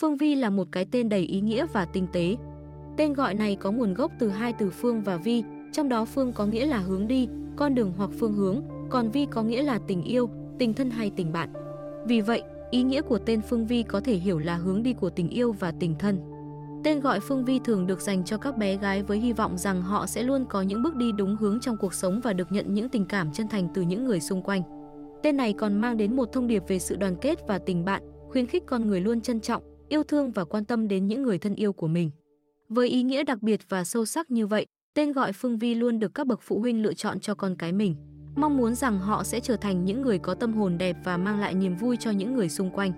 Phương Vi là một cái tên đầy ý nghĩa và tinh tế. Tên gọi này có nguồn gốc từ hai từ phương và vi, trong đó phương có nghĩa là hướng đi, con đường hoặc phương hướng, còn vi có nghĩa là tình yêu, tình thân hay tình bạn. Vì vậy, ý nghĩa của tên Phương Vi có thể hiểu là hướng đi của tình yêu và tình thân. Tên gọi Phương Vi thường được dành cho các bé gái với hy vọng rằng họ sẽ luôn có những bước đi đúng hướng trong cuộc sống và được nhận những tình cảm chân thành từ những người xung quanh. Tên này còn mang đến một thông điệp về sự đoàn kết và tình bạn, khuyến khích con người luôn trân trọng, yêu thương và quan tâm đến những người thân yêu của mình. Với ý nghĩa đặc biệt và sâu sắc như vậy, tên gọi Phương Vi luôn được các bậc phụ huynh lựa chọn cho con cái mình, mong muốn rằng họ sẽ trở thành những người có tâm hồn đẹp và mang lại niềm vui cho những người xung quanh.